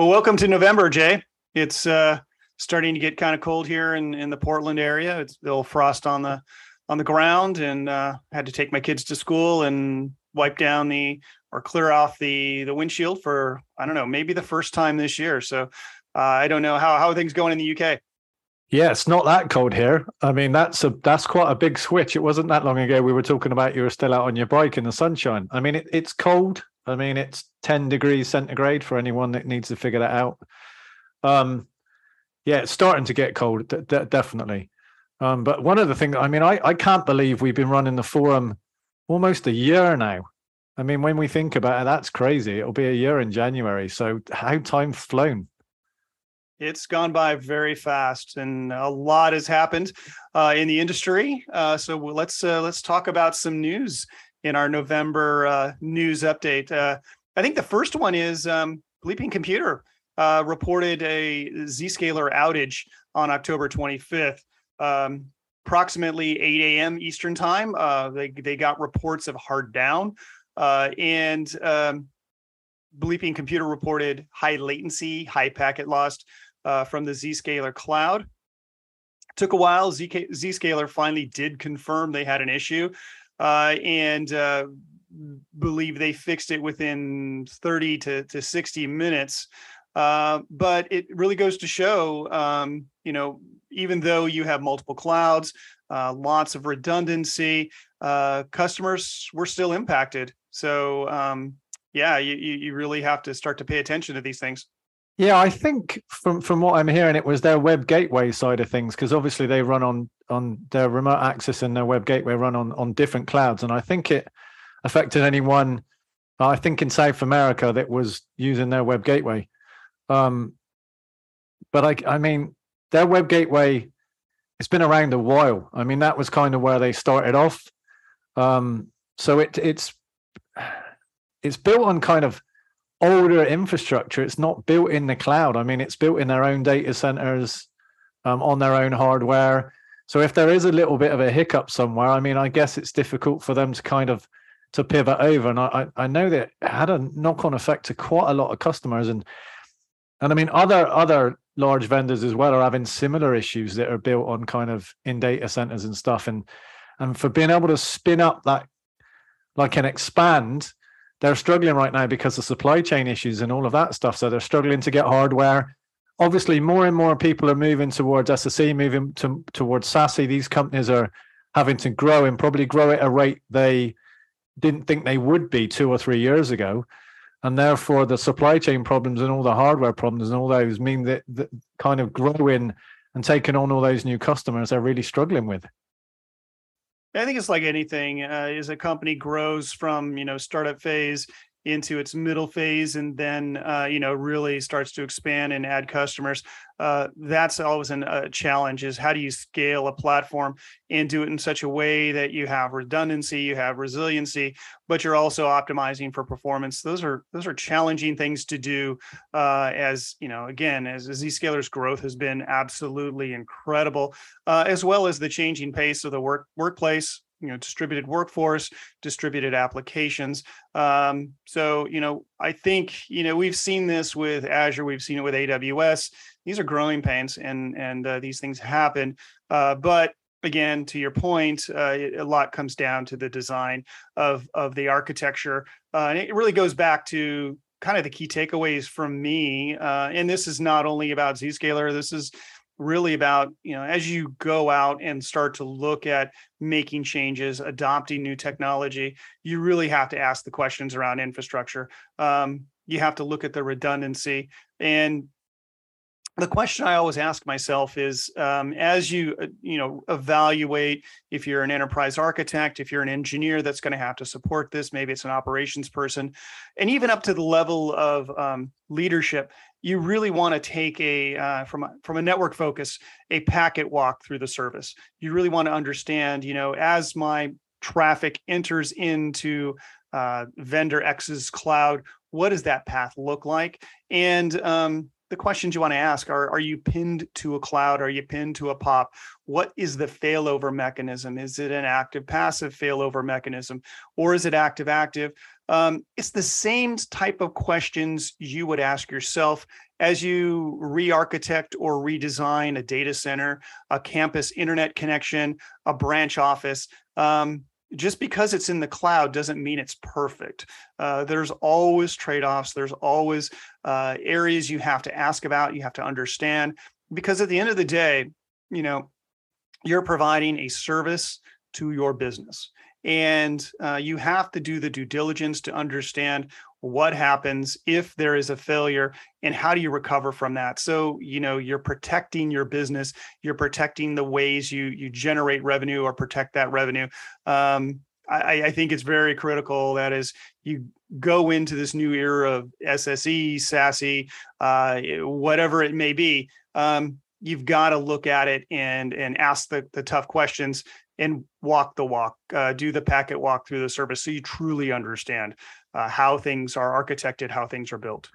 Well, welcome to November, Jaye. It's uh, starting to get kind of cold here in, in the Portland area. It's a little frost on the on the ground, and uh, had to take my kids to school and wipe down the or clear off the the windshield for I don't know maybe the first time this year. So uh, I don't know how how are things going in the UK. Yeah, it's not that cold here. I mean, that's a that's quite a big switch. It wasn't that long ago we were talking about you were still out on your bike in the sunshine. I mean, it, it's cold. I mean, it's 10 degrees centigrade for anyone that needs to figure that out. Um, yeah, it's starting to get cold, definitely. Um, but one of the things, I mean, I, I can't believe we've been running the forum almost a year now. I mean, when we think about it, that's crazy. It'll be a year in January. So how time's flown. It's gone by very fast, and a lot has happened uh, in the industry. Uh, so let's uh, let's talk about some news in our November uh, news update. Uh, I think the first one is um, Bleeping Computer uh, reported a Zscaler outage on October 25th. Um, approximately 8 a.m. Eastern time, they they got reports of hard down, and um, Bleeping Computer reported high latency, high packet loss uh, from the Zscaler cloud. Took a while. ZK, Zscaler finally did confirm they had an issue uh, and uh, believe they fixed it within 30 to, to 60 minutes. Uh, but it really goes to show, um, you know, even though you have multiple clouds, uh, lots of redundancy, uh, customers were still impacted. So, um, yeah, you, you really have to start to pay attention to these things. Yeah, I think from from what I'm hearing, it was their web gateway side of things because obviously they run on on their remote access and their web gateway run on on different clouds, and I think it affected anyone. I think in South America that was using their web gateway. Um, but I, I mean, their web gateway, it's been around a while. I mean, that was kind of where they started off. Um, so it it's it's built on kind of older infrastructure. It's not built in the cloud. I mean, it's built in their own data centers um, on their own hardware. So if there is a little bit of a hiccup somewhere, I mean, I guess it's difficult for them to kind of to pivot over. And I, I know that had a knock-on effect to quite a lot of customers. And and I mean, other other large vendors as well are having similar issues that are built on kind of in data centers and stuff. And and for being able to spin up that like an expand they're struggling right now because of supply chain issues and all of that stuff. So they're struggling to get hardware. Obviously, more and more people are moving towards SSE, moving to, towards SASE. These companies are having to grow and probably grow at a rate they didn't think they would be two or three years ago. And therefore, the supply chain problems and all the hardware problems and all those mean that, that kind of growing and taking on all those new customers they're really struggling with. I think it's like anything. Uh, as a company grows from you know startup phase into its middle phase and then uh, you know really starts to expand and add customers uh, that's always a uh, challenge is how do you scale a platform and do it in such a way that you have redundancy you have resiliency but you're also optimizing for performance? Those are those are challenging things to do uh, as you know again as, as zscaler's growth has been absolutely incredible uh, as well as the changing pace of the work workplace you know distributed workforce distributed applications. Um, so you know i think you know we've seen this with azure we've seen it with aws these are growing pains and and uh, these things happen. Uh, but again to your point uh, a lot comes down to the design of of the architecture. Uh, and it really goes back to kind of the key takeaways from me uh, and this is not only about zscaler this is really about you know as you go out and start to look at making changes adopting new technology you really have to ask the questions around infrastructure. Um, you have to look at the redundancy. And the question I always ask myself is, um, as you uh, you know evaluate if you're an enterprise architect, if you're an engineer that's going to have to support this, maybe it's an operations person, and even up to the level of um, leadership, you really want to take a uh, from a, from a network focus a packet walk through the service. You really want to understand, you know, as my traffic enters into uh, vendor X's cloud, what does that path look like? And um, the questions you want to ask are are you pinned to a cloud are you pinned to a pop what is the failover mechanism is it an active passive failover mechanism or is it active active Um, it's the same type of questions you would ask yourself as you re-architect or redesign a data center, a campus internet connection, a branch office. Um, just because it's in the cloud doesn't mean it's perfect. Uh, there's always trade-offs. There's always uh, areas you have to ask about, you have to understand, because at the end of the day, you know, you're providing a service to your business. And uh, you have to do the due diligence to understand what happens if there is a failure and how do you recover from that. So you know you're protecting your business you're protecting the ways you you generate revenue or protect that revenue. Um, I, I think it's very critical that as you go into this new era of sse SASE uh, whatever it may be um, you've got to look at it and and ask the, the tough questions and walk the walk, uh, do the packet walk through the service so you truly understand uh, how things are architected, how things are built.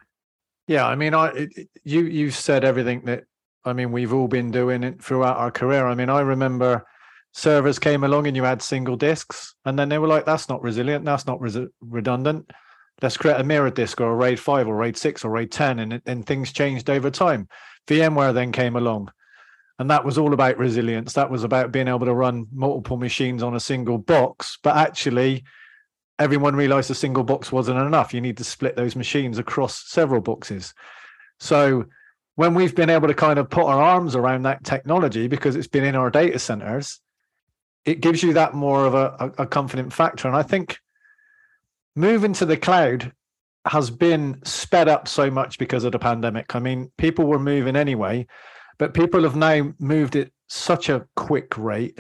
Yeah, I mean, I it, you you said everything that I mean we've all been doing it throughout our career. I mean, I remember servers came along and you had single disks, and then they were like, "That's not resilient. That's not res- redundant. Let's create a mirror disk or a RAID five or RAID six or RAID ten, and and things changed over time. VMware then came along and that was all about resilience. That was about being able to run multiple machines on a single box. But actually everyone realized a single box wasn't enough. You need to split those machines across several boxes. So when we've been able to kind of put our arms around that technology because it's been in our data centers it gives you that more of a, a, confident factor. And i think moving to the cloud has been sped up so much because of the pandemic. I mean people were moving anyway but people have now moved at such a quick rate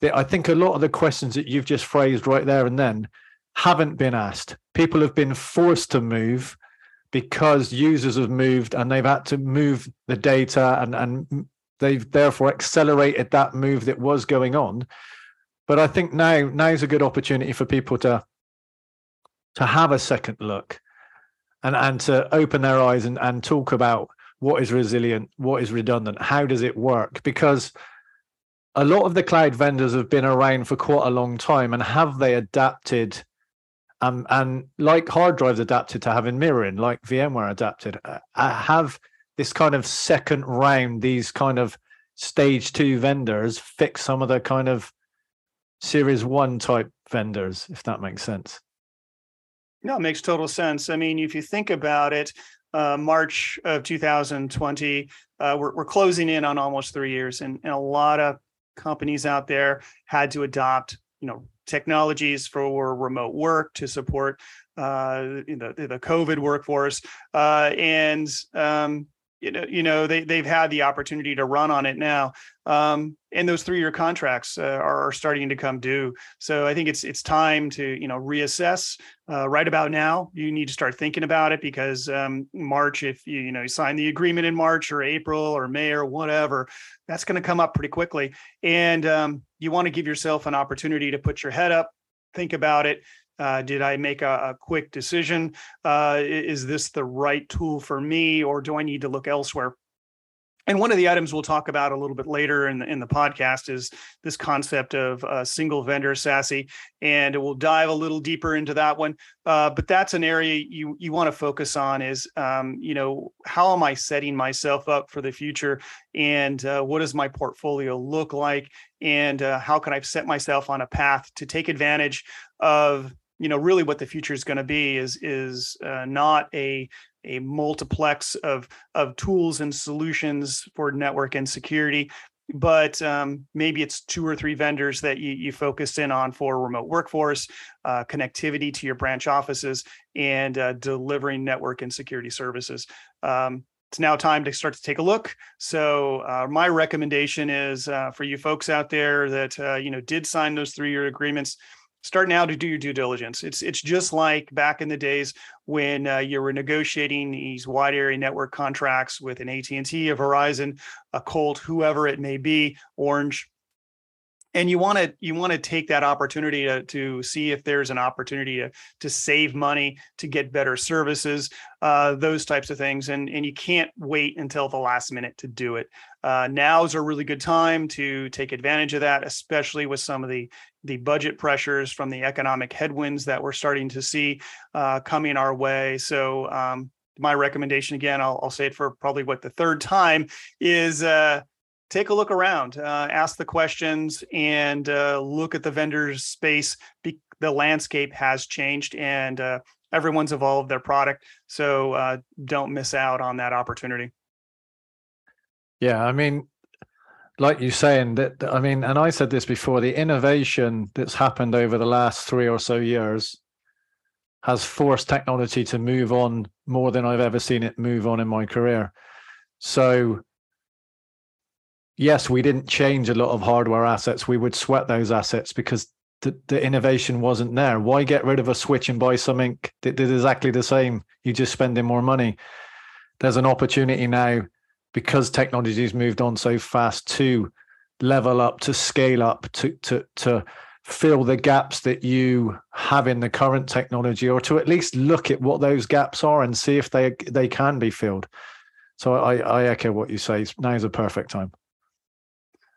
that I think a lot of the questions that you've just phrased right there and then haven't been asked. People have been forced to move because users have moved and they've had to move the data and, and they've therefore accelerated that move that was going on. But I think now now's a good opportunity for people to to have a second look and and to open their eyes and, and talk about what is resilient, what is redundant, how does it work? Because a lot of the cloud vendors have been around for quite a long time and have they adapted um, and like hard drives adapted to having mirroring like vmware adapted uh, uh, have this kind of second round these kind of stage two vendors fix some of the kind of series one type vendors if that makes sense no it makes total sense i mean if you think about it uh, March of 2020. Uh, we're, we're closing in on almost three years, and, and a lot of companies out there had to adopt, you know, technologies for remote work to support uh, the the COVID workforce, uh, and um, you know, you know, they they've had the opportunity to run on it now, um, and those three year contracts uh, are starting to come due. So I think it's it's time to you know reassess. Uh, right about now, you need to start thinking about it because um, March, if you you know you sign the agreement in March or April or May or whatever, that's going to come up pretty quickly, and um, you want to give yourself an opportunity to put your head up, think about it, uh, did I make a, a quick decision? Uh, is this the right tool for me, or do I need to look elsewhere? And one of the items we'll talk about a little bit later in the, in the podcast is this concept of uh, single vendor SASE, and we'll dive a little deeper into that one. Uh, but that's an area you you want to focus on is um, you know how am I setting myself up for the future, and uh, what does my portfolio look like, and uh, how can I set myself on a path to take advantage of you know really what the future is going to be is is uh, not a a multiplex of of tools and solutions for network and security but um, maybe it's two or three vendors that you, you focus in on for remote workforce uh, connectivity to your branch offices and uh, delivering network and security services um, it's now time to start to take a look. So uh, my recommendation is uh, for you folks out there that uh, you know did sign those three-year agreements start now to do your due diligence. It's it's just like back in the days when uh, you were negotiating these wide area network contracts with an AT&T, a Verizon, a Colt, whoever it may be, Orange. And you want to you want to take that opportunity to, to see if there's an opportunity to to save money to get better services uh, those types of things. And and you can't wait until the last minute to do it. Uh, now's a really good time to take advantage of that especially with some of the the budget pressures from the economic headwinds that we're starting to see uh, coming our way. So um, my recommendation again I'll, I'll say it for probably what the third time is uh, take a look around, uh, ask the questions, and uh, look at the vendors space. Be- the landscape has changed, and uh, everyone's evolved their product. So uh, don't miss out on that opportunity. Yeah, I mean, like you saying that. I mean, and I said this before: the innovation that's happened over the last three or so years has forced technology to move on more than I've ever seen it move on in my career. So yes, we didn't change a lot of hardware assets. We would sweat those assets because the, the innovation wasn't there. Why get rid of a switch and buy something that did exactly the same? You're just spending more money. There's an opportunity now because technology has moved on so fast to level up, to scale up, to to to fill the gaps that you have in the current technology, or to at least look at what those gaps are and see if they they can be filled. So I, I echo what you say. Now is a perfect time.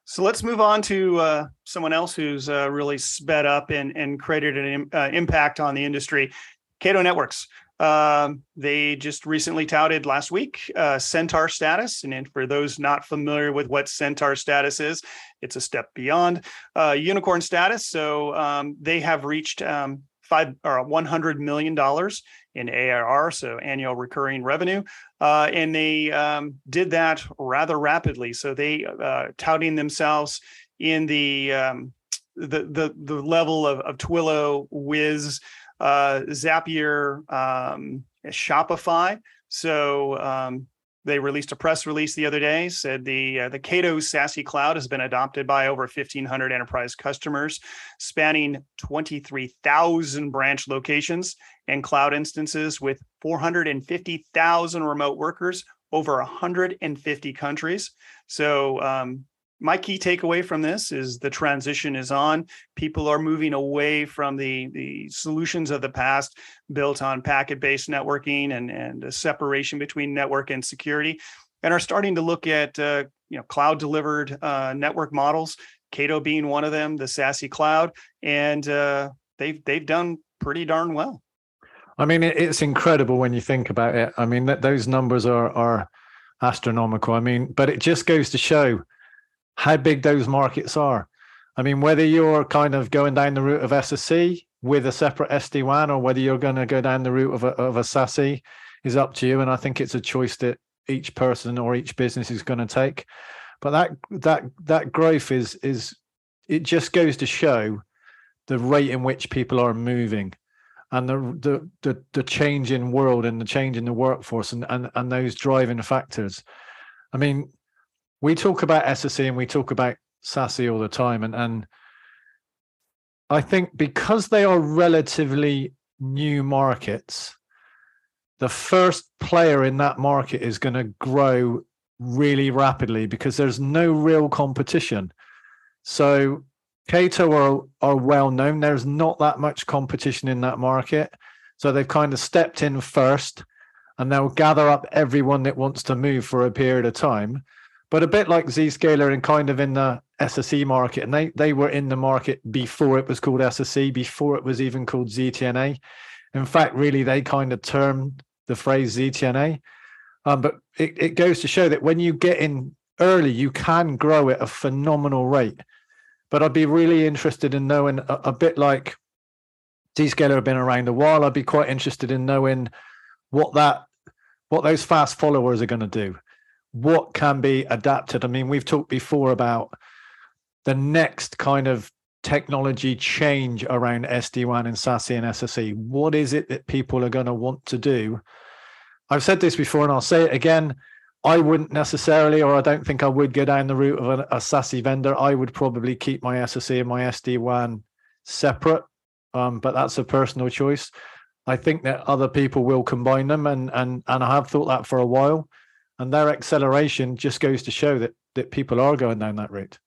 So let's move on to uh, someone else who's uh, really sped up and, and created an uh, impact on the industry. Cato Networks. Um, they just recently touted last week uh, Centaur status. And for those not familiar with what Centaur status is, it's a step beyond uh, unicorn status. So um, they have reached um, five or one hundred million dollars in ARR, so annual recurring revenue, uh, and they um, did that rather rapidly. So they uh, touting themselves in the um, the the the level of, of Twilio, Wiz, uh, Zapier, um, Shopify. So um, they released a press release the other day said the uh, the Cato SASE cloud has been adopted by over 1500 enterprise customers spanning 23,000 branch locations and cloud instances with 450,000 remote workers over 150 countries so um, my key takeaway from this is the transition is on. People are moving away from the the solutions of the past built on packet-based networking and and a separation between network and security, and are starting to look at uh, you know cloud delivered uh, network models. Cato being one of them, the SASE cloud, and uh, they've they've done pretty darn well. I mean, it's incredible when you think about it. I mean, that those numbers are are astronomical. I mean, but it just goes to show how big those markets are. I mean, whether you're kind of going down the route of SSE with a separate SD WAN or whether you're going to go down the route of a, of a SASE is up to you. And I think it's a choice that each person or each business is going to take. But that that that growth is is it just goes to show the rate in which people are moving and the the the, the change in world and the change in the workforce and, and and those driving factors. I mean, we talk about SSE and we talk about SASE all the time, and and I think because they are relatively new markets, the first player in that market is going to grow really rapidly because there's no real competition. So Cato are are well known. There's not that much competition in that market. So they've kind of stepped in first and they'll gather up everyone that wants to move for a period of time but a bit like Zscaler and kind of in the SSE market. And they, they were in the market before it was called SSE, before it was even called ZTNA. In fact, really, they kind of termed the phrase ZTNA. Um, but it, it goes to show that when you get in early, you can grow at a phenomenal rate. But I'd be really interested in knowing a, a bit like Zscaler have been around a while. I'd be quite interested in knowing what that what those fast followers are going to do what can be adapted. I mean, we've talked before about the next kind of technology change around SD-WAN and SASE and SSE. What is it that people are going to want to do? I've said this before and I'll say it again. I wouldn't necessarily, or I don't think I would go down the route of a, a SASE vendor. I would probably keep my SSE and my SD-WAN separate, um, but that's a personal choice. I think that other people will combine them, and and and I have thought that for a while and their acceleration just goes to show that that people are going down that route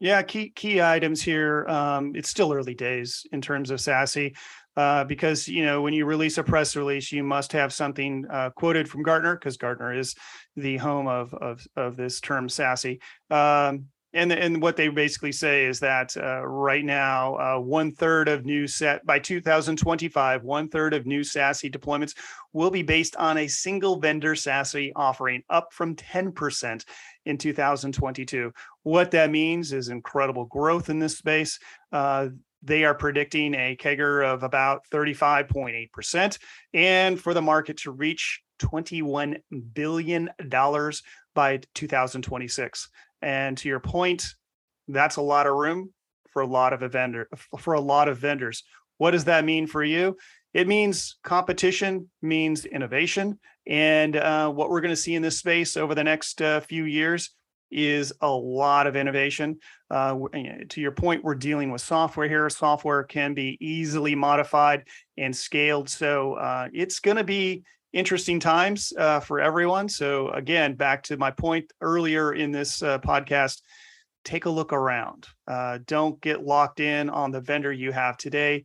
Yeah, key key items here. Um, it's still early days in terms of SASE, uh, because you know when you release a press release, you must have something uh, quoted from Gartner because Gartner is the home of of of this term SASE. Um, and and what they basically say is that uh, right now, uh, one third of new set by 2025, one third of new SASE deployments will be based on a single vendor SASE offering, up from 10% in 2022. What that means is incredible growth in this space. Uh, they are predicting a CAGR of about 35.8%, and for the market to reach $21 billion by 2026. And to your point, that's a lot of room for a lot of a vendor for a lot of vendors. What does that mean for you? It means competition means innovation, and uh, what we're going to see in this space over the next uh, few years is a lot of innovation. Uh, to your point, we're dealing with software here. Software can be easily modified and scaled, so uh, it's going to be interesting times uh, for everyone. So again, back to my point earlier in this uh, podcast, take a look around. Uh, don't get locked in on the vendor you have today.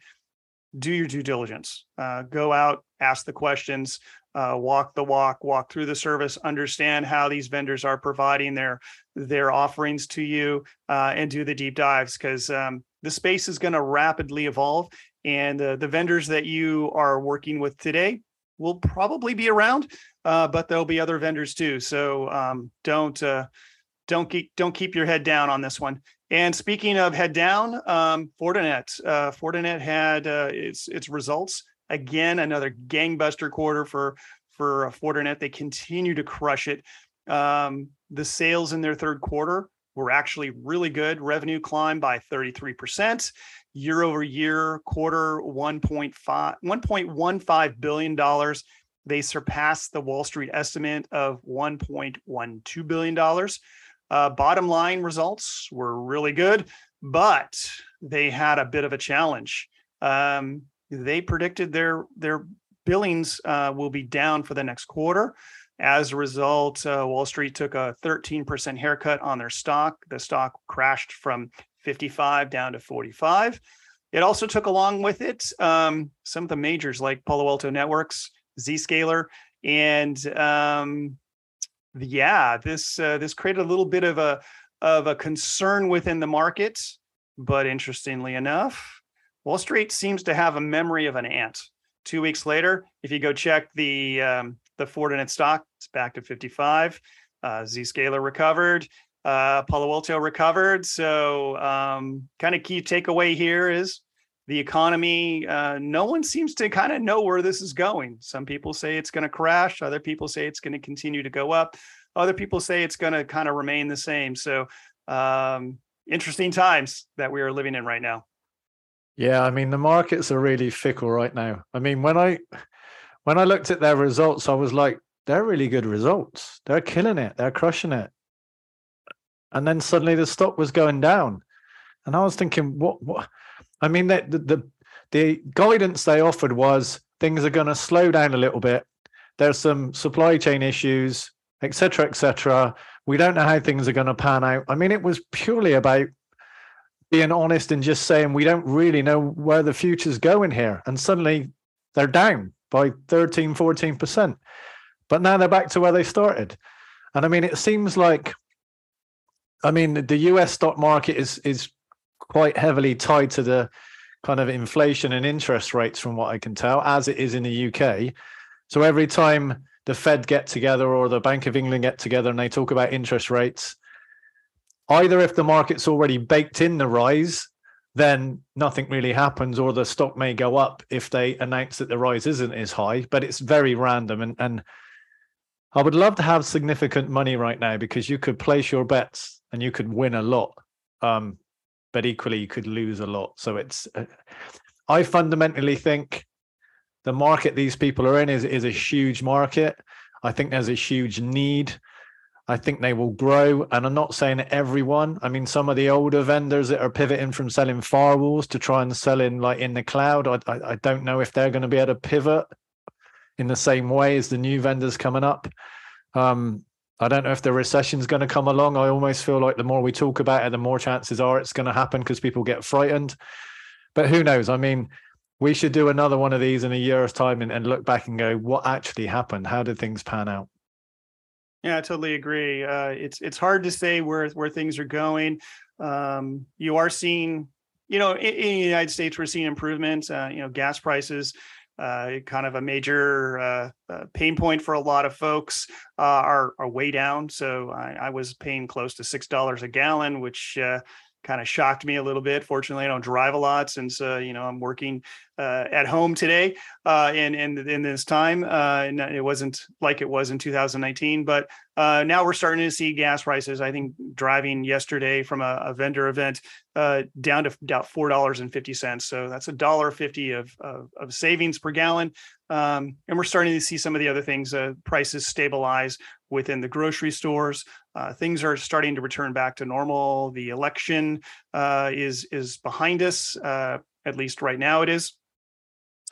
Do your due diligence. Uh, go out, ask the questions, uh, walk the walk, walk through the service, understand how these vendors are providing their their offerings to you, uh, and do the deep dives because um, the space is going to rapidly evolve. And the vendors that you are working with today will probably be around, uh, but there'll be other vendors too. So um, don't uh, don't keep don't keep your head down on this one. And speaking of head down, um, Fortinet uh, Fortinet had uh, its its results again. Another gangbuster quarter for for uh, Fortinet. They continue to crush it. Um, the sales in their third quarter were actually really good. Revenue climbed by 33% year over year, quarter 1.5, $1.15 billion. They surpassed the Wall Street estimate of $1.12 billion. Uh, bottom line results were really good, but they had a bit of a challenge. Um, they predicted their their billings uh, will be down for the next quarter. As a result, uh, Wall Street took a 13% haircut on their stock. The stock crashed from 55 down to 45. It also took along with it um, some of the majors like Palo Alto Networks, Zscaler, and um, yeah, this uh, this created a little bit of a of a concern within the market. But interestingly enough, Wall Street seems to have a memory of an ant. Two weeks later, if you go check the um, the Fortinet stock, it's back to 55. Uh, Zscaler recovered. Uh, Palo Alto recovered. So, um, kind of key takeaway here is the economy. Uh, no one seems to kind of know where this is going. Some people say it's going to crash. Other people say it's going to continue to go up. Other people say it's going to kind of remain the same. So, um, interesting times that we are living in right now. Yeah, I mean the markets are really fickle right now. I mean when I when I looked at their results, I was like, they're really good results. They're killing it. They're crushing it and then suddenly the stock was going down and i was thinking what what i mean the the, the guidance they offered was things are going to slow down a little bit there's some supply chain issues etc etc we don't know how things are going to pan out i mean it was purely about being honest and just saying we don't really know where the future's going here. And suddenly they're down by 13 14% but now they're back to where they started. And i mean it seems like I mean, the US stock market is is quite heavily tied to the kind of inflation and interest rates, from what I can tell, as it is in the UK. So every time the Fed get together or the Bank of England get together and they talk about interest rates, either if the market's already baked in the rise, then nothing really happens, or the stock may go up if they announce that the rise isn't as high, but it's very random. And, and I would love to have significant money right now because you could place your bets and you could win a lot. Um, but equally you could lose a lot. So it's uh, i fundamentally think the market these people are in is, is a huge market. I think there's a huge need i think they will grow and i'm not saying everyone i mean some of the older vendors that are pivoting from selling firewalls to try and sell in like in the cloud i, I, I don't know if they're going to be able to pivot in the same way as the new vendors coming up um, I don't know if the recession's going to come along. I almost feel like the more we talk about it, the more chances are it's going to happen because people get frightened. But who knows? I mean, we should do another one of these in a year's time and, and look back and go, what actually happened? How did things pan out? Yeah, I totally agree. Uh, it's it's hard to say where where things are going. Um, you are seeing, you know, in, in, the United States, we're seeing improvement. Uh, you know, gas prices uh, kind of a major uh, uh, pain point for a lot of folks uh, are are way down. So I, I was paying close to six dollars a gallon, which kind of shocked me a little bit. Fortunately, I don't drive a lot since uh, you know I'm working uh, at home today uh, in in in this time. Uh, and it wasn't like it was in 2019, but uh, now we're starting to see gas prices. I think driving yesterday from a, a vendor event uh, down to about four dollars and fifty cents. So that's a dollar fifty of, of, of savings per gallon. Um, and we're starting to see some of the other things prices stabilize within the grocery stores. Uh, things are starting to return back to normal. The election uh, is is behind us, uh, at least right now it is.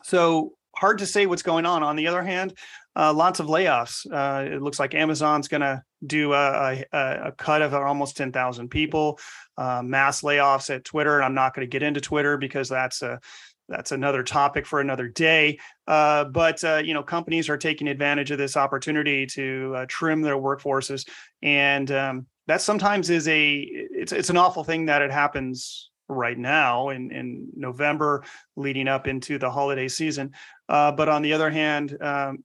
So hard to say what's going on. On the other hand, uh, lots of layoffs. Uh, it looks like Amazon's going to do a, a, a, cut of almost 10,000 people, uh, mass layoffs at Twitter. And I'm not going to get into Twitter because that's a that's another topic for another day. Uh, but uh, you know, companies are taking advantage of this opportunity to uh, trim their workforces, and um, that sometimes is a it's it's an awful thing that it happens right now in in November, leading up into the holiday season. Uh, but on the other hand, um,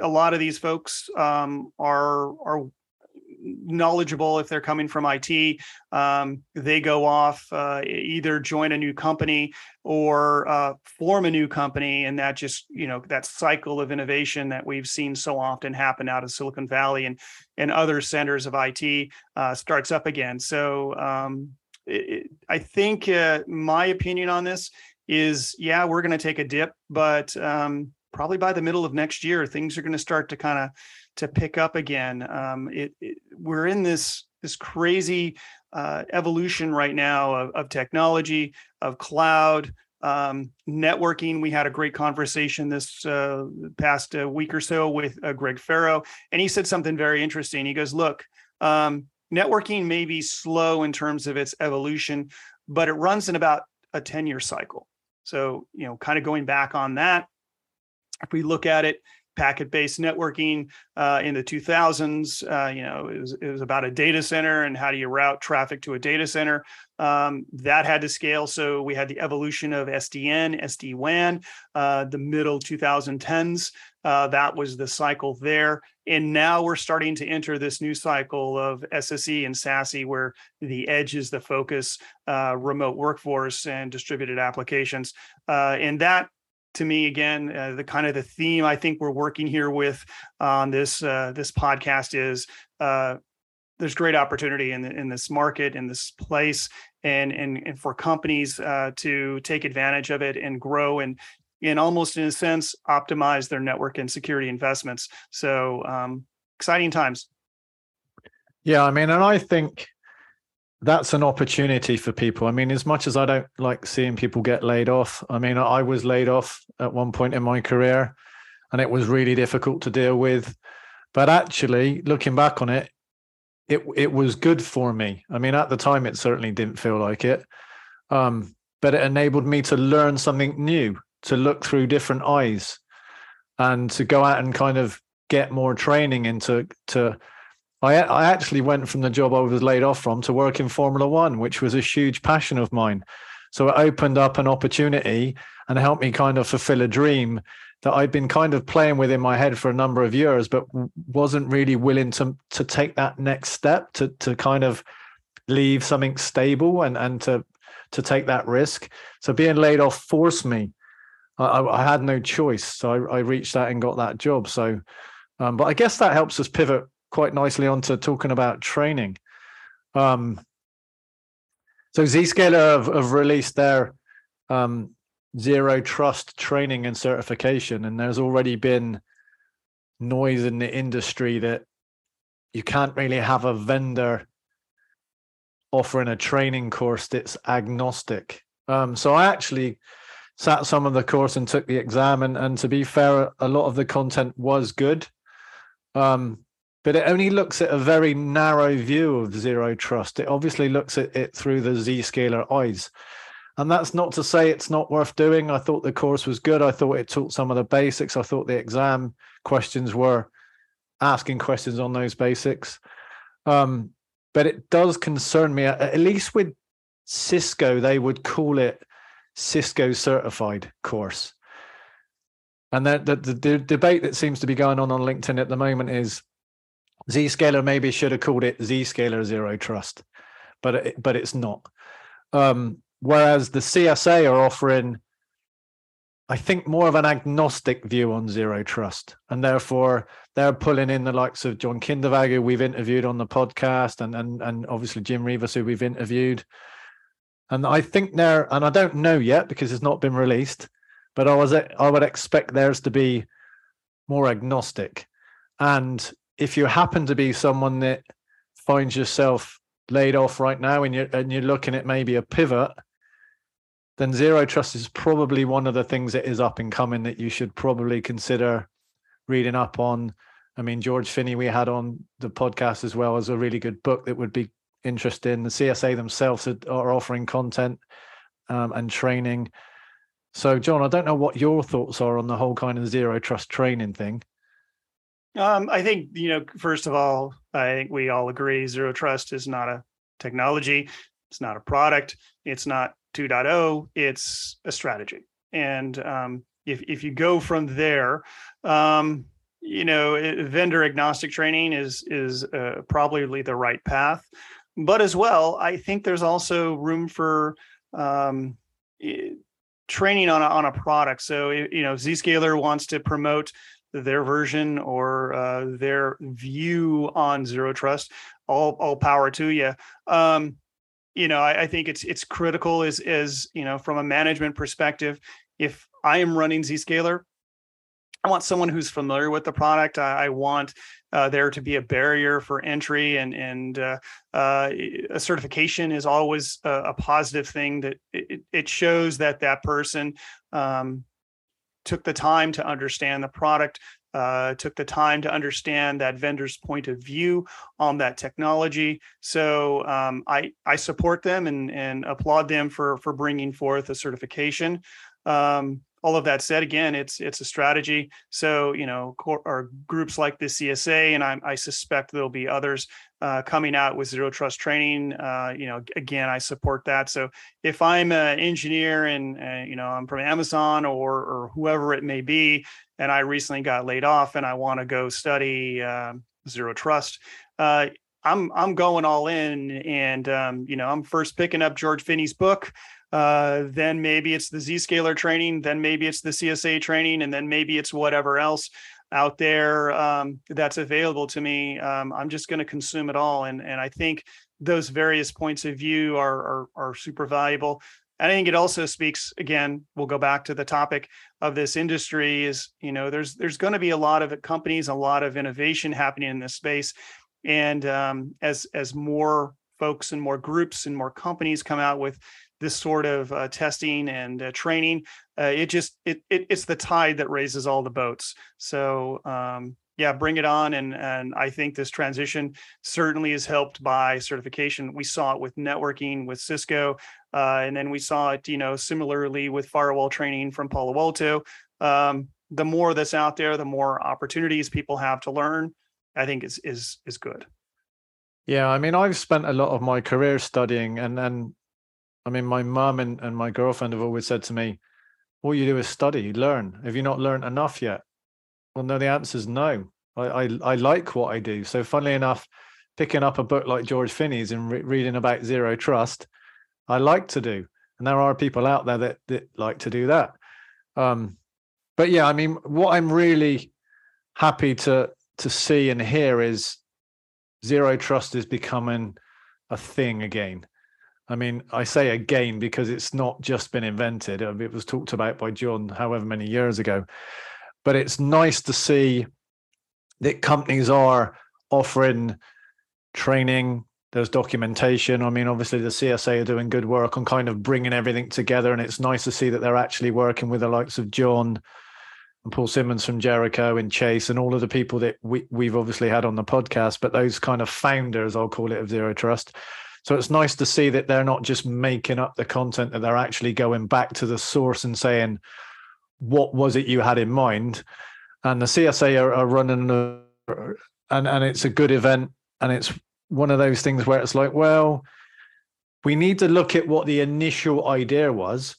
a lot of these folks um, are are knowledgeable if they're coming from IT. Um, they go off, uh, either join a new company or uh, form a new company, and that just you know that cycle of innovation that we've seen so often happen out of Silicon Valley and and other centers of IT uh, starts up again. So um, it, I think uh, my opinion on this is, yeah, we're going to take a dip, but um, probably by the middle of next year, things are going to start to kind of to pick up again. Um, it, it, we're in this this crazy uh, evolution right now of, of technology, of cloud, um, networking. We had a great conversation this uh, past uh, week or so with uh, Greg Ferro, and he said something very interesting. He goes, "Look, um, networking may be slow in terms of its evolution, but it runs in about a ten-year cycle. So, you know, kind of going back on that, if we look at it, packet-based networking uh, in the 2000s. Uh, you know, it was, it was about a data center and how do you route traffic to a data center. Um, that had to scale. So we had the evolution of SDN, SD-WAN, uh, the middle 2010s. Uh, that was the cycle there. And now we're starting to enter this new cycle of SSE and SASE, where the edge is the focus, uh, remote workforce and distributed applications. Uh, and that to me again uh, the kind of the theme i think we're working here with on this uh, this podcast is uh, there's great opportunity in, in this market in this place and and, and for companies uh, to take advantage of it and grow and and almost in a sense optimize their network and security investments. So um, exciting times. Yeah i mean and i think that's an opportunity for people. I mean, as much as I don't like seeing people get laid off, I mean, I was laid off at one point in my career and it was really difficult to deal with. But actually, looking back on it, it it was good for me. I mean, at the time, it certainly didn't feel like it, um, but it enabled me to learn something new, to look through different eyes, and to go out and kind of get more training into to I, I actually went from the job I was laid off from to work in Formula One, which was a huge passion of mine. So it opened up an opportunity and helped me kind of fulfill a dream that I'd been kind of playing with in my head for a number of years, but wasn't really willing to to take that next step to to kind of leave something stable and and to to take that risk. So being laid off forced me. I, I had no choice, so I, I, reached out and got that job. So, um, but I guess that helps us pivot quite nicely onto talking about training. Um, so Zscaler have, have released their um, zero trust training and certification, and there's already been noise in the industry that you can't really have a vendor offering a training course that's agnostic. Um, so I actually sat some of the course and took the exam, and, and to be fair, a lot of the content was good. Um, but it only looks at a very narrow view of zero trust. It obviously looks at it through the Zscaler eyes. And that's not to say it's not worth doing. I thought the course was good. I thought it taught some of the basics. I thought the exam questions were asking questions on those basics. Um, but it does concern me, at least with Cisco, they would call it Cisco certified course. And the, the, the debate that seems to be going on on LinkedIn at the moment is Zscaler maybe should have called it Zscaler Zero Trust, but it, but it's not. Um, whereas the CSA are offering, I think, more of an agnostic view on Zero Trust, and therefore they're pulling in the likes of John Kindervag, who we've interviewed on the podcast, and and and obviously Jim Reavis, who we've interviewed. And I think they're, and I don't know yet because it's not been released, but I was I would expect theirs to be more agnostic. And if you happen to be someone that finds yourself laid off right now and you're and you're looking at maybe a pivot, then zero trust is probably one of the things that is up and coming that you should probably consider reading up on. I mean, George Finney we had on the podcast as well as a really good book that would be interesting. The CSA themselves are offering content um, and training. So, John, I don't know what your thoughts are on the whole kind of zero trust training thing. Um, I think you know, first of all, I think we all agree zero trust is not a technology, it's not a product, it's not 2.0, it's a strategy. And um, if if you go from there, um, you know, vendor agnostic training is is uh, probably the right path. But as well, I think there's also room for um, training on a, on a product. So you know, Zscaler wants to promote their version or uh, their view on zero trust. All all power to you. Um, you know, I, I, think it's it's critical as as you know from a management perspective. If I am running Zscaler, I want someone who's familiar with the product. I, I want uh, there to be a barrier for entry, and and uh, uh, a certification is always a, a positive thing. That it, it, shows that that person um, took the time to understand the product, uh, took the time to understand that vendor's point of view on that technology. So um, I I support them and and applaud them for for bringing forth a certification. Um, all of that said, again, it's it's a strategy. So you know, or groups like the CSA, and I, I suspect there'll be others uh, coming out with zero trust training. Uh, you know, again, I support that. So if I'm an engineer and uh, you know I'm from Amazon or or whoever it may be, and I recently got laid off and I want to go study um, zero trust. Uh, I'm I'm going all in, and um, you know I'm first picking up George Finney's book. Uh, then maybe it's the Zscaler training, then maybe it's the CSA training, and then maybe it's whatever else out there um, that's available to me. Um, I'm just going to consume it all, and and I think those various points of view are, are are super valuable. And I think it also speaks again. We'll go back to the topic of this industry. Is you know there's there's going to be a lot of companies, a lot of innovation happening in this space, and um, as as more folks and more groups and more companies come out with this sort of uh, testing and uh, training. Uh, it just it, it, it's the tide that raises all the boats. So um, yeah, bring it on. And and I think this transition certainly is helped by certification. We saw it with networking with Cisco, uh, and then we saw it you know similarly with firewall training from Palo Alto. Um, the more that's out there, the more opportunities people have to learn. I think is is is good. Yeah, I mean, I've spent a lot of my career studying, and and I mean, my mum and, and my girlfriend have always said to me, all you do is study, learn. Have you not learned enough yet? Well, no, the answer is no. I, I, I like what I do. So, funnily enough, picking up a book like George Finney's and re- reading about zero trust, I like to do. And there are people out there that, that like to do that. Um, but yeah, I mean, what I'm really happy to to see and hear is zero trust is becoming a thing again. I mean, I say again because it's not just been invented. Uh, it was talked about by John however many years ago. But it's nice to see that companies are offering training, there's documentation. I mean, obviously the CSA are doing good work on kind of bringing everything together, and it's nice to see that they're actually working with the likes of John and Paul Simmonds from Jericho and Chase and all of the people that we, we've obviously had on the podcast, but those kind of founders, I'll call it, of Zero Trust. So it's nice to see that they're not just making up the content, that they're actually going back to the source and saying, what was it you had in mind? And the CSA are, are running, a, and, and it's a good event. And it's one of those things where it's like, well, we need to look at what the initial idea was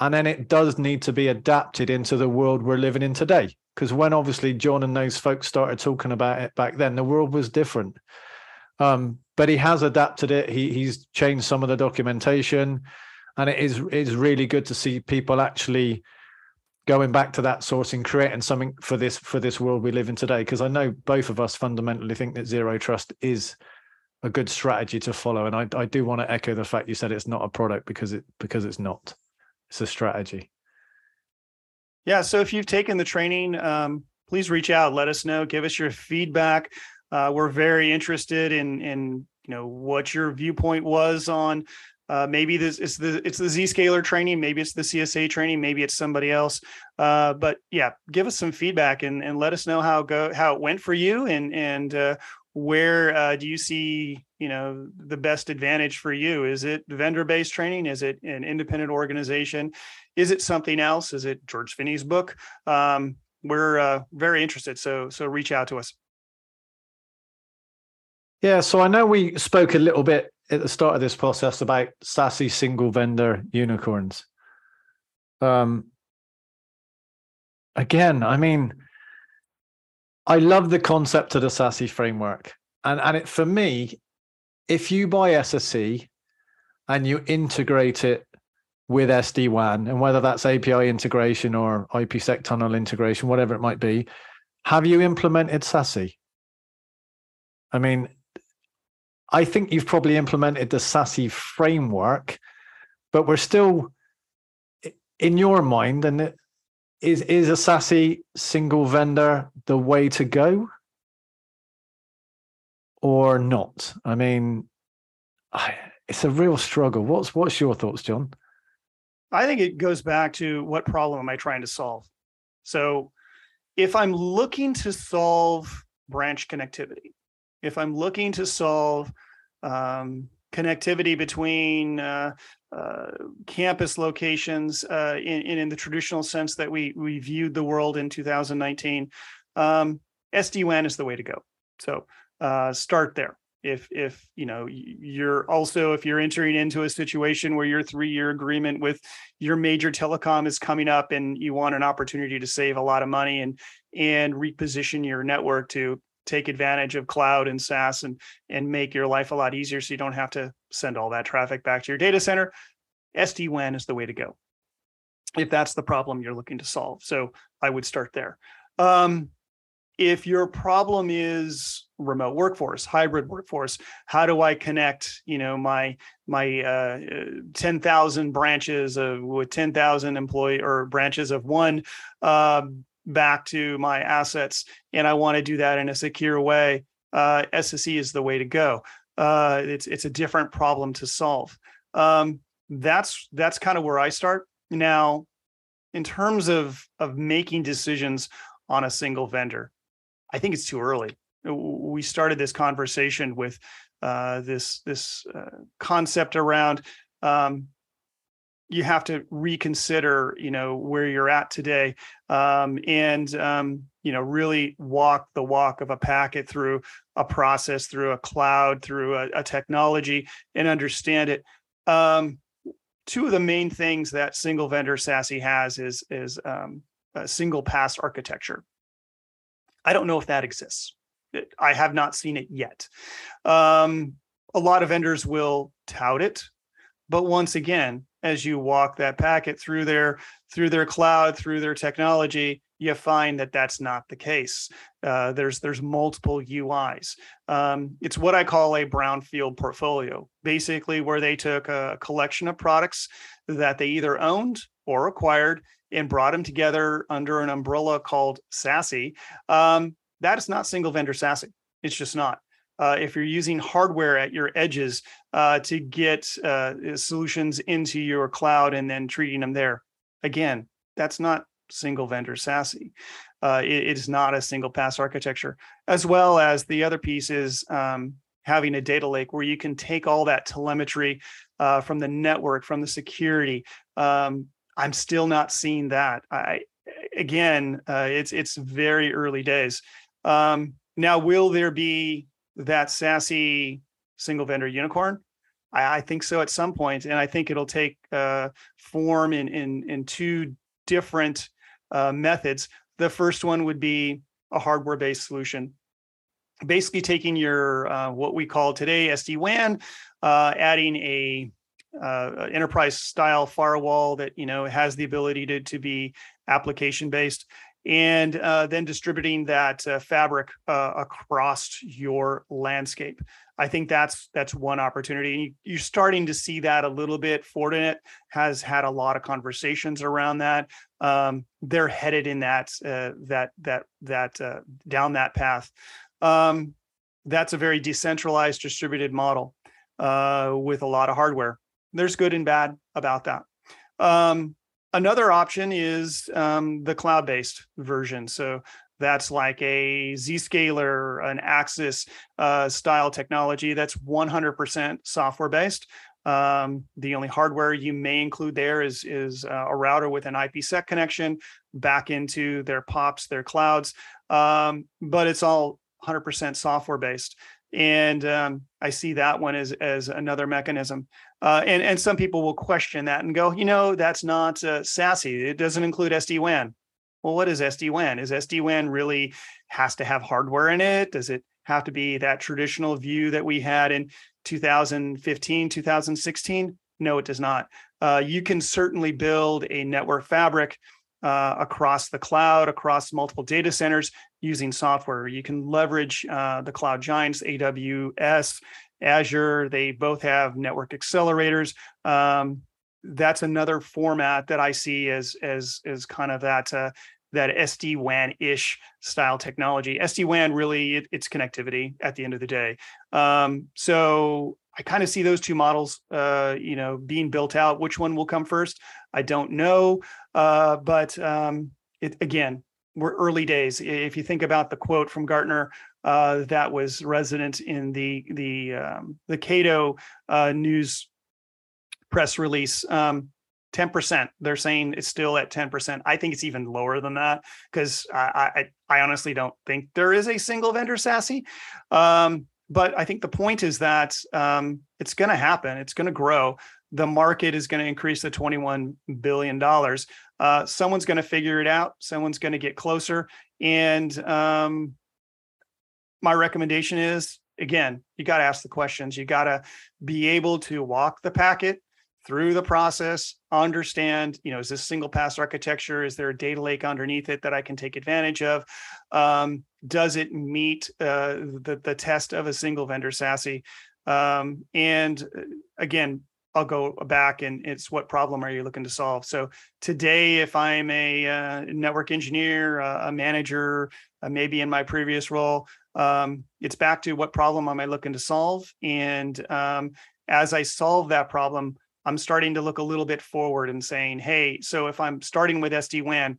and then it does need to be adapted into the world we're living in today because when obviously john and those folks started talking about it back then the world was different um, but he has adapted it he, he's changed some of the documentation and it is is really good to see people actually going back to that source and creating something for this for this world we live in today because i know both of us fundamentally think that zero trust is a good strategy to follow and i, I do want to echo the fact you said it's not a product because it because it's not it's a strategy. Yeah. So if you've taken the training, um, please reach out. Let us know. Give us your feedback. Uh, we're very interested in in you know what your viewpoint was on. Uh, maybe this it's the it's the Zscaler training. Maybe it's the CSA training. Maybe it's somebody else. Uh, but yeah, give us some feedback and and let us know how go how it went for you and and uh, where uh, do you see you know the best advantage for you is it vendor based training is it an independent organization is it something else is it george finney's book um, we're uh, very interested so so reach out to us yeah so i know we spoke a little bit at the start of this process about SASE single vendor unicorns um again i mean I love the concept of the SASE framework. And, and it, for me, if you buy SSE and you integrate it with SD-WAN, and whether that's API integration or IPsec tunnel integration, whatever it might be, have you implemented SASE? I mean, I think you've probably implemented the SASE framework, but we're still in your mind, and is is a SASE single vendor the way to go or not? I mean, it's a real struggle. What's what's your thoughts, John? I think it goes back to what problem am I trying to solve? So, if I'm looking to solve branch connectivity, if I'm looking to solve um, connectivity between uh, uh, campus locations uh, in, in, the traditional sense that we we viewed the world in 2019, um, SD-WAN is the way to go. So uh, start there. If if you know you're also if you're entering into a situation where your three year agreement with your major telecom is coming up and you want an opportunity to save a lot of money and and reposition your network to take advantage of cloud and SaaS and and make your life a lot easier so you don't have to send all that traffic back to your data center. SD-WAN is the way to go. If that's the problem you're looking to solve. So I would start there. Um, if your problem is remote workforce hybrid workforce how do i connect you know my my uh, 10,000 branches of with 10,000 employee or branches of one uh, back to my assets and I want to do that in a secure way, uh, SSE is the way to go. Uh, it's it's a different problem to solve. Um, that's that's kind of where I start now. In terms of of making decisions on a single vendor, I think it's too early. We started this conversation with uh, this this uh, concept around um, you have to reconsider you know where you're at today um, and um, you know really walk the walk of a packet through a process through a cloud through a, a technology and understand it. Um, two of the main things that single vendor SASE has is is um, a single pass architecture. I don't know if that exists. I have not seen it yet. Um, a lot of vendors will tout it but once again as you walk that packet through their through their cloud through their technology you find that that's not the case uh, there's there's multiple uis um, it's what i call a brownfield portfolio basically where they took a collection of products that they either owned or acquired and brought them together under an umbrella called SASE. Um, that is not single vendor SASE. It's just not uh, if you're using hardware at your edges uh, to get uh, solutions into your cloud and then treating them there. Again, that's not single vendor SASE. Uh, it, it is not a single pass architecture, as well as the other piece is um, having a data lake where you can take all that telemetry uh, from the network, from the security. Um, I'm still not seeing that. I again, uh, it's it's very early days. Um, now, will there be that SASE single vendor unicorn? I, I, think so at some point, and I think it'll take uh, form in in in two different uh, methods. The first one would be a hardware based solution, basically taking your uh, what we call today SD WAN, uh, adding a uh, enterprise style firewall that you know has the ability to to be application based and uh, then distributing that uh, fabric uh, across your landscape. I think that's that's one opportunity. and You, are starting to see that a little bit. Fortinet has had a lot of conversations around that. Um, they're headed in that uh, that that that uh, down that path. Um, that's a very decentralized, distributed model uh, with a lot of hardware. There's good and bad about that. Um, Another option is um, the cloud-based version. So that's like a Zscaler, an Axis uh, style technology that's 100% software based. Um, the only hardware you may include there is is uh, a router with an IPsec connection back into their POPs, their clouds, um, but it's all 100% software based and um, I see that one as as another mechanism. Uh, and and some people will question that and go, you know, that's not uh, SASE. It doesn't include SD WAN. Well, what is SD WAN? Is SD WAN really has to have hardware in it? Does it have to be that traditional view that we had in 2015, 2016? No, it does not. Uh, you can certainly build a network fabric uh, across the cloud, across multiple data centers using software. You can leverage uh, the cloud giants, AWS, Azure. They both have network accelerators. Um, that's another format that I see as as as kind of that uh, that SD WAN ish style technology. SD WAN really it, it's connectivity at the end of the day. Um, so I kind of see those two models, uh, you know, being built out. Which one will come first? I don't know. Uh, but um, it, again, we're early days. If you think about the quote from Gartner uh, that was resident in the the um, the Cato uh, news press release, um, 10%. They're saying it's still at 10%. I think it's even lower than that because I, I, I honestly don't think there is a single vendor SASE Um, but I think the point is that um, it's going to happen. It's going to grow. The market is going to increase to 21 billion dollars. Uh, someone's going to figure it out. Someone's going to get closer. And um, my recommendation is again, you got to ask the questions. You got to be able to walk the packet through the process, understand, you know, is this single pass architecture? Is there a data lake underneath it that I can take advantage of? Um, does it meet uh, the, the test of a single vendor SASE? Um, and uh, again, I'll go back and it's what problem are you looking to solve? So today, if I'm a uh, network engineer, uh, a manager, uh, maybe in my previous role, um, it's back to what problem am I looking to solve? And um, as I solve that problem, I'm starting to look a little bit forward and saying, hey, so if I'm starting with SD WAN,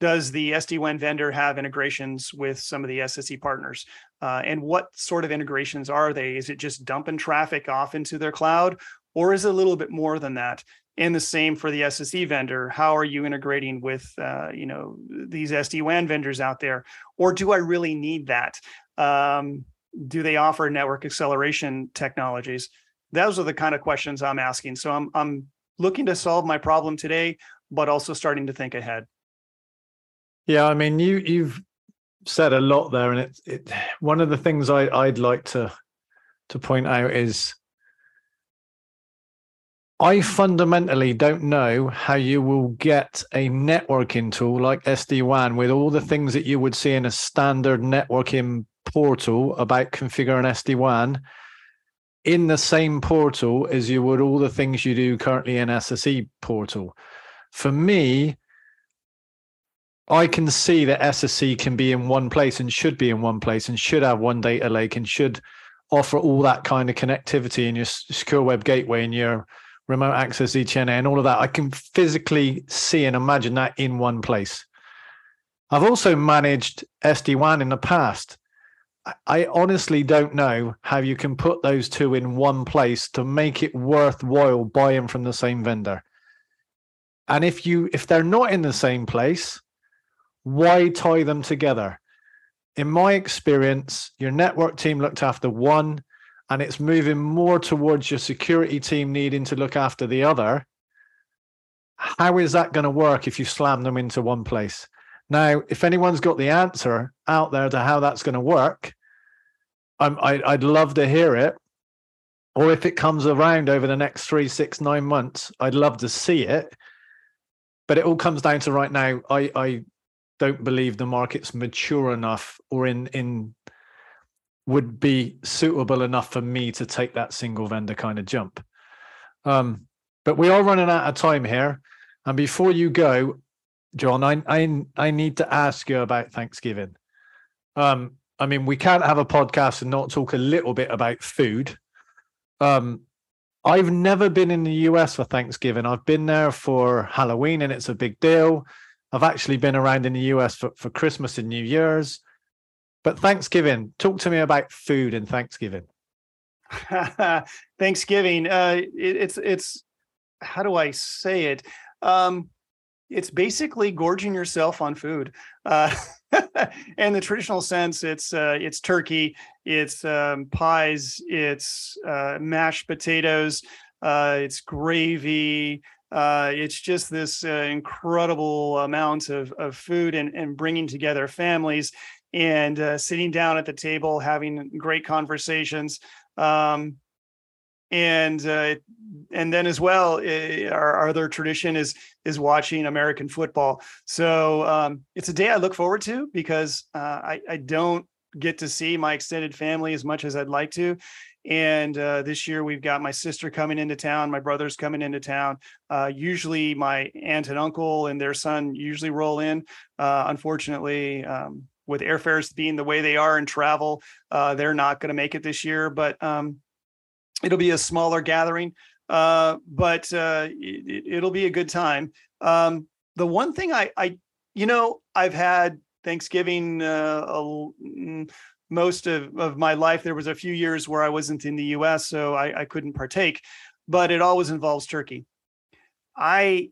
does the SD WAN vendor have integrations with some of the SSE partners? Uh, and what sort of integrations are they? Is it just dumping traffic off into their cloud, or is it a little bit more than that? And the same for the SSE vendor. How are you integrating with, uh, you know, these SD WAN vendors out there? Or do I really need that? Um, do they offer network acceleration technologies? those are the kind of questions I'm asking. So I'm I'm looking to solve my problem today, but also starting to think ahead. Yeah, I mean, you you've said a lot there, and it, it one of the things I I'd like to to point out is I fundamentally don't know how you will get a networking tool like SD WAN with all the things that you would see in a standard networking portal about configuring SD WAN in the same portal as you would all the things you do currently in SSE portal. For me, I can see that SSE can be in one place and should be in one place and should have one data lake and should offer all that kind of connectivity in your secure web gateway and your remote access ZTNA and all of that. I can physically see and imagine that in one place. I've also managed SD-WAN in the past. I honestly don't know how you can put those two in one place to make it worthwhile buying from the same vendor. And if you if they're not in the same place, why tie them together? In my experience, your network team looked after one, and it's moving more towards your security team needing to look after the other. How is that going to work if you slam them into one place? Now, if anyone's got the answer out there to how that's going to work, I'm, I, I'd love to hear it. Or if it comes around over the next three, six, nine months, I'd love to see it. But it all comes down to right now. I, I don't believe the market's mature enough or in in would be suitable enough for me to take that single vendor kind of jump. Um, but we are running out of time here. And before you go, John, I I, I need to ask you about Thanksgiving. Um, I mean, we can't have a podcast and not talk a little bit about food. Um, I've never been in the US for Thanksgiving. I've been there for Halloween and it's a big deal. I've actually been around in the US for, for Christmas and New Year's. But Thanksgiving, talk to me about food and Thanksgiving. Thanksgiving, uh, it, it's it's how do I say it? Um, it's basically gorging yourself on food. Uh, in the traditional sense, it's uh, it's turkey, it's um, pies, it's uh, mashed potatoes, uh, it's gravy, uh, it's just this uh, incredible amount of, of food and, and bringing together families and uh, sitting down at the table, having great conversations. Um, and uh, and then as well, our, our, other tradition is is watching American football. So um, it's a day I look forward to because uh, I, I don't get to see my extended family as much as I'd like to. And uh, this year we've got my sister coming into town, my brother's coming into town. Uh, usually my aunt and uncle and their son usually roll in. Uh, unfortunately, um, with airfares being the way they are and travel, uh, they're not going to make it this year. But um, it'll be a smaller gathering, uh, but uh, it, will be a good time. Um, the one thing I, I, you know, I've had Thanksgiving a, mm, most of, of my life. There was a few years where I wasn't in the US, so I, I couldn't partake, but it always involves turkey. I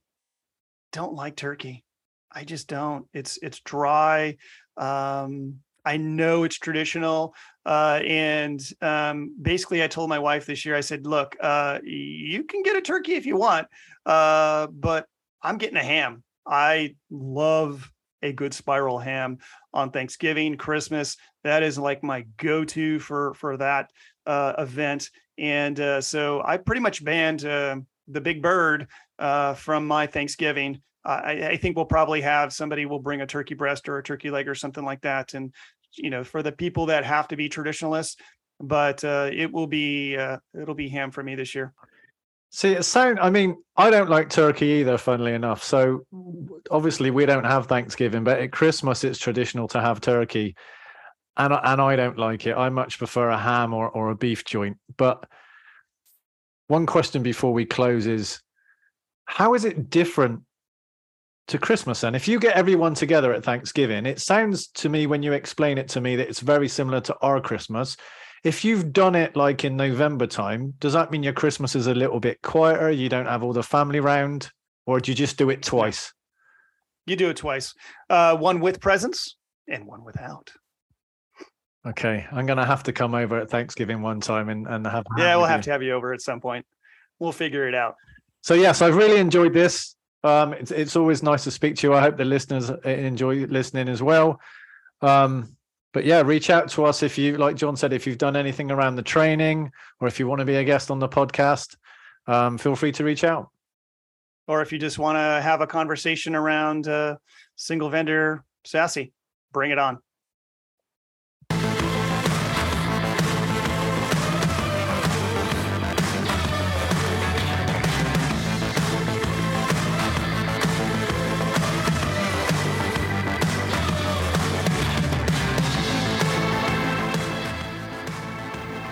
don't like turkey. I just don't. It's it's dry. Um, I know it's traditional. Uh, and um, basically, I told my wife this year, I said, look, uh, you can get a turkey if you want, uh, but I'm getting a ham. I love a good spiral ham on Thanksgiving, Christmas. That is like my go-to for for that uh, event. And uh, so I pretty much banned uh, the big bird uh, from my Thanksgiving. I, I, think we'll probably have somebody will bring a turkey breast or a turkey leg or something like that. And you know, for the people that have to be traditionalists, but uh, it will be uh, it'll be ham for me this year. See, it sound. I mean, I don't like turkey either. Funnily enough, so obviously we don't have Thanksgiving, but at Christmas it's traditional to have turkey, and and I don't like it. I much prefer a ham or or a beef joint. But one question before we close is, how is it different to Christmas? And if you get everyone together at Thanksgiving, it sounds to me when you explain it to me that it's very similar to our Christmas if you've done it like in November time, does that mean your Christmas is a little bit quieter? You don't have all the family round, or do you just do it twice? You do it twice. Uh, one with presents and one without. Okay, I'm gonna have to come over at Thanksgiving one time and and have. Yeah, we'll have you. to have you over at some point. We'll figure it out. So yes, I've really enjoyed this. Um, it's it's always nice to speak to you. I hope the listeners enjoy listening as well. Um, but yeah, reach out to us if you, like John said, if you've done anything around the training or if you want to be a guest on the podcast, um, feel free to reach out. Or if you just want to have a conversation around uh, single vendor SASE, bring it on.